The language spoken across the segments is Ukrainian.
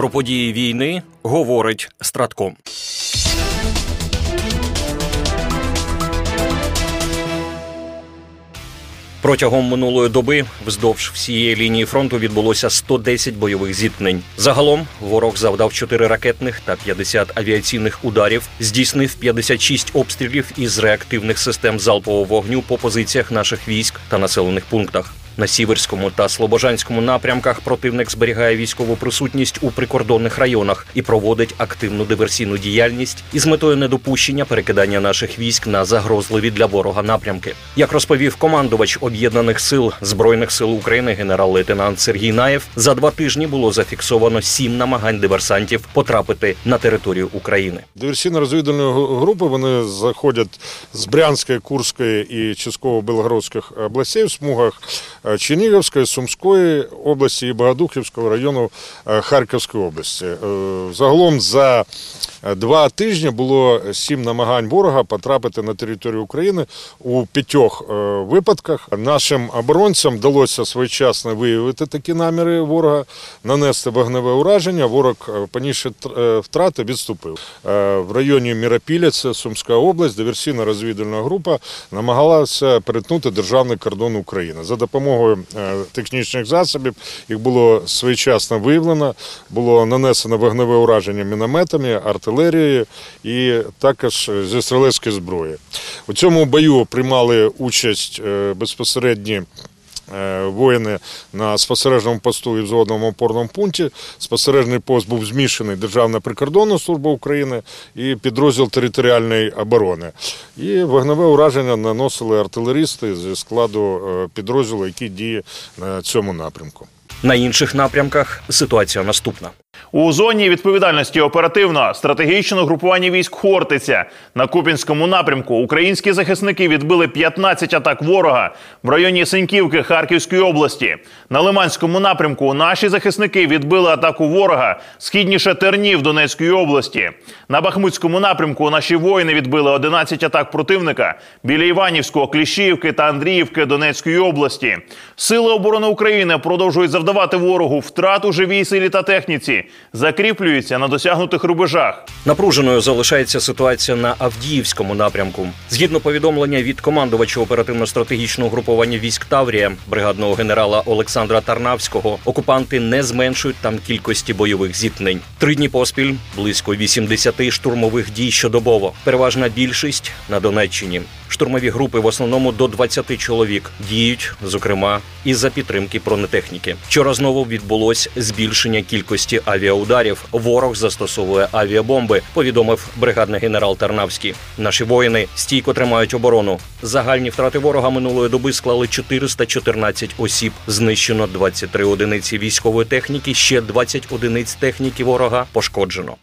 Про події війни говорить Стратком. Протягом минулої доби вздовж всієї лінії фронту відбулося 110 бойових зіткнень. Загалом ворог завдав 4 ракетних та 50 авіаційних ударів, здійснив 56 обстрілів із реактивних систем залпового вогню по позиціях наших військ та населених пунктах. На Сіверському та Слобожанському напрямках противник зберігає військову присутність у прикордонних районах і проводить активну диверсійну діяльність із метою недопущення перекидання наших військ на загрозливі для ворога напрямки. Як розповів командувач об'єднаних сил збройних сил України генерал-лейтенант Сергій Наєв, за два тижні було зафіксовано сім намагань диверсантів потрапити на територію України. Диверсійно-розвідувальні групи вони заходять з Брянської, Курської і частково Белгородських областей в смугах Чернігівської, Сумської області і Богодухівського району е, Харківської області. Е, Загалом за два тижні було сім намагань ворога потрапити на територію України у п'ятьох е, випадках. Нашим оборонцям вдалося своєчасно виявити такі наміри ворога, нанести вогневе ураження. Ворог е, понісши е, втрати, відступив. В районі Міропілля, це Сумська область, диверсійна розвідувальна група намагалася перетнути державний кордон України. За допомогою технічних засобів їх було своєчасно виявлено, було нанесено вогневе ураження мінометами, артилерією і також зі стрілецької зброї. У цьому бою приймали участь е, безпосередні. е, Воїни на спостережному посту і взводному опорному пункті. Спостережний пост був змішаний Державна прикордонна служба України і підрозділ територіальної оборони. І вогневе ураження наносили артилерісти зі складу е, підрозділу, який діє на цьому напрямку. На інших напрямках ситуація наступна. У зоні відповідальності оперативно стратегічного групування військ Хортиця на Купінському напрямку українські захисники відбили 15 атак ворога в районі Сеньківки Харківської області. На Лиманському напрямку наші захисники відбили атаку ворога східніше Тернів Донецької області. На Бахмутському напрямку наші воїни відбили 11 атак противника біля Іванівського, Кліщіївки та Андріївки Донецької області. Сили оборони України продовжують завдавати ворогу втрат у живій силі та техніці, закріплюються на досягнутих рубежах. Напруженою залишається ситуація на Авдіївському напрямку. Згідно повідомлення від командувача оперативно-стратегічного групування військ Таврія, бригадного генерала Олександра Тарнавського, окупанти не зменшують там кількості бойових зіткнень. Три дні поспіль близько 80 штурмових дій щодобово. Переважна більшість на Донеччині. Штурмові групи в основному до 20 чоловік діють, зокрема, із-за підтримки бронетехніки. Вчора знову відбулось збільшення кількості авіаударів. Ворог застосовує авіабомби. Повідомив бригадний генерал Тарнавський. Наші воїни стійко тримають оборону. Загальні втрати ворога минулої доби склали 414 осіб. Знищено 23 одиниці військової техніки. Ще 20 одиниць техніки ворога пошкоджено.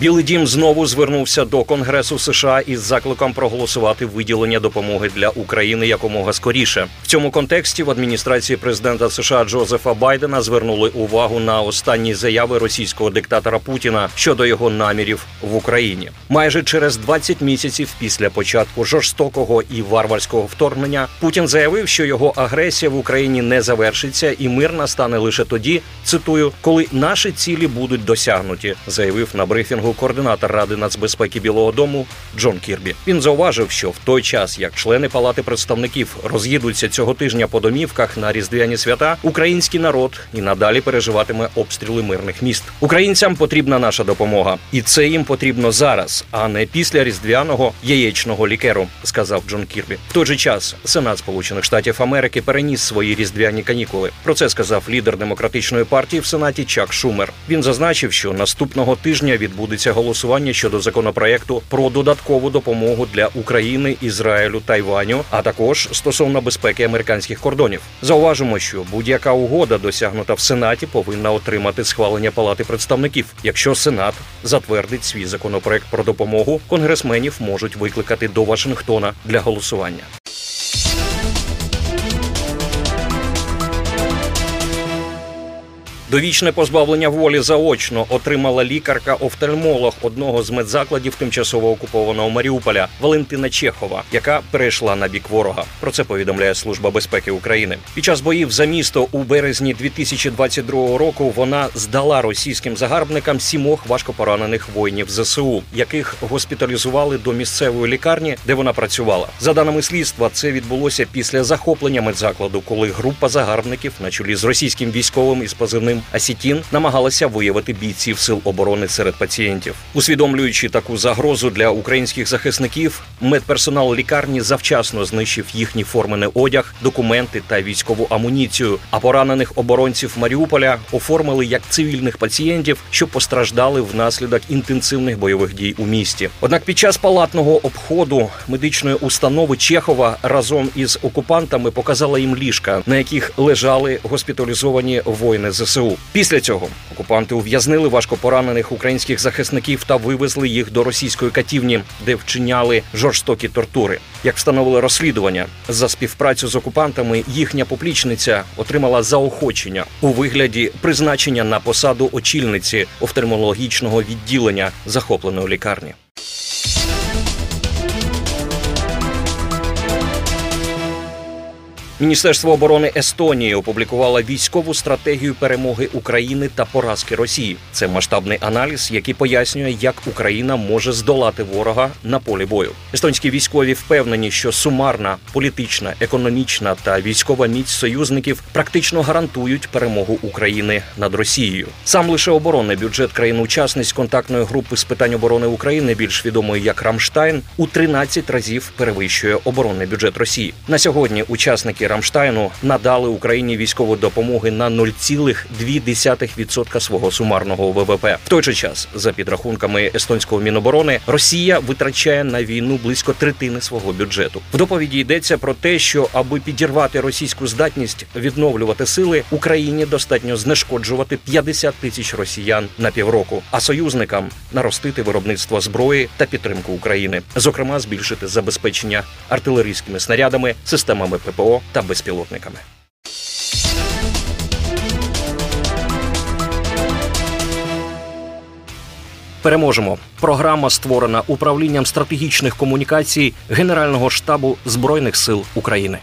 Білий дім знову звернувся до Конгресу США із закликом проголосувати виділення допомоги для України якомога скоріше. В цьому контексті в адміністрації президента США Джозефа Байдена звернули увагу на останні заяви російського диктатора Путіна щодо його намірів в Україні. Майже через 20 місяців після початку жорстокого і варварського вторгнення Путін заявив, що його агресія в Україні не завершиться, і мир настане лише тоді. Цитую, коли наші цілі будуть досягнуті, заявив на брифінгу координатор Ради нацбезпеки Білого Дому Джон Кірбі. Він зауважив, що в той час, як члени Палати представників роз'їдуться цього тижня по домівках на різдвяні свята, український народ і надалі переживатиме обстріли мирних міст. Українцям потрібна наша допомога, і це їм потрібно зараз, а не після різдвяного яєчного лікеру, сказав Джон Кірбі. В той же час Сенат Сполучених Штатів Америки переніс свої різдвяні канікули. Про це сказав лідер демократичної партії в Сенаті Чак Шумер. Він зазначив, що наступного тижня відбудеться голосування щодо законопроекту про додаткову допомогу для України, Ізраїлю, Тайваню, а також стосовно безпеки американських кордонів. Зауважимо, що будь-яка угода, досягнута в Сенаті, повинна отримати схвалення Палати представників. Якщо Сенат затвердить свій законопроект про допомогу, конгресменів можуть викликати до Вашингтона для голосування. Довічне позбавлення волі заочно отримала лікарка-офтальмолог одного з медзакладів тимчасово окупованого Маріуполя Валентина Чехова, яка перейшла на бік ворога. Про це повідомляє Служба безпеки України. Під час боїв за місто у березні 2022 року вона здала російським загарбникам сімох важкопоранених воїнів ЗСУ, яких госпіталізували до місцевої лікарні, де вона працювала. За даними слідства, це відбулося після захоплення медзакладу, коли група загарбників на чолі з російським військовим із позивним Асітін намагалася виявити бійців сил оборони серед пацієнтів. Усвідомлюючи таку загрозу для українських захисників, медперсонал лікарні завчасно знищив їхній формений одяг, документи та військову амуніцію. А поранених оборонців Маріуполя оформили як цивільних пацієнтів, що постраждали внаслідок інтенсивних бойових дій у місті. Однак під час палатного обходу медичної установи Чехова разом із окупантами показала їм ліжка, на яких лежали госпіталізовані воїни ЗСУ. Після цього окупанти ув'язнили важкопоранених українських захисників та вивезли їх до російської катівні, де вчиняли жорстокі тортури. Як встановили розслідування за співпрацю з окупантами, їхня поплічниця отримала заохочення у вигляді призначення на посаду очільниці офтальмологічного відділення захопленої лікарні. Міністерство оборони Естонії опублікувало військову стратегію перемоги України та поразки Росії. Це масштабний аналіз, який пояснює, як Україна може здолати ворога на полі бою. Естонські військові впевнені, що сумарна політична, економічна та військова міць союзників практично гарантують перемогу України над Росією. Сам лише оборонний бюджет країн-учасниць контактної групи з питань оборони України, більш відомої як Рамштайн, у 13 разів перевищує оборонний бюджет Росії. На сьогодні учасники Рамштайну надали Україні військової допомоги на 0,2% свого сумарного ВВП. В той же час, за підрахунками естонського міноборони, Росія витрачає на війну близько третини свого бюджету. В доповіді йдеться про те, що аби підірвати російську здатність відновлювати сили, Україні достатньо знешкоджувати 50 тисяч росіян на півроку, а союзникам наростити виробництво зброї та підтримку України, зокрема збільшити забезпечення артилерійськими снарядами, системами ППО та безпілотниками. Переможемо. Програма створена управлінням стратегічних комунікацій Генерального штабу збройних сил України.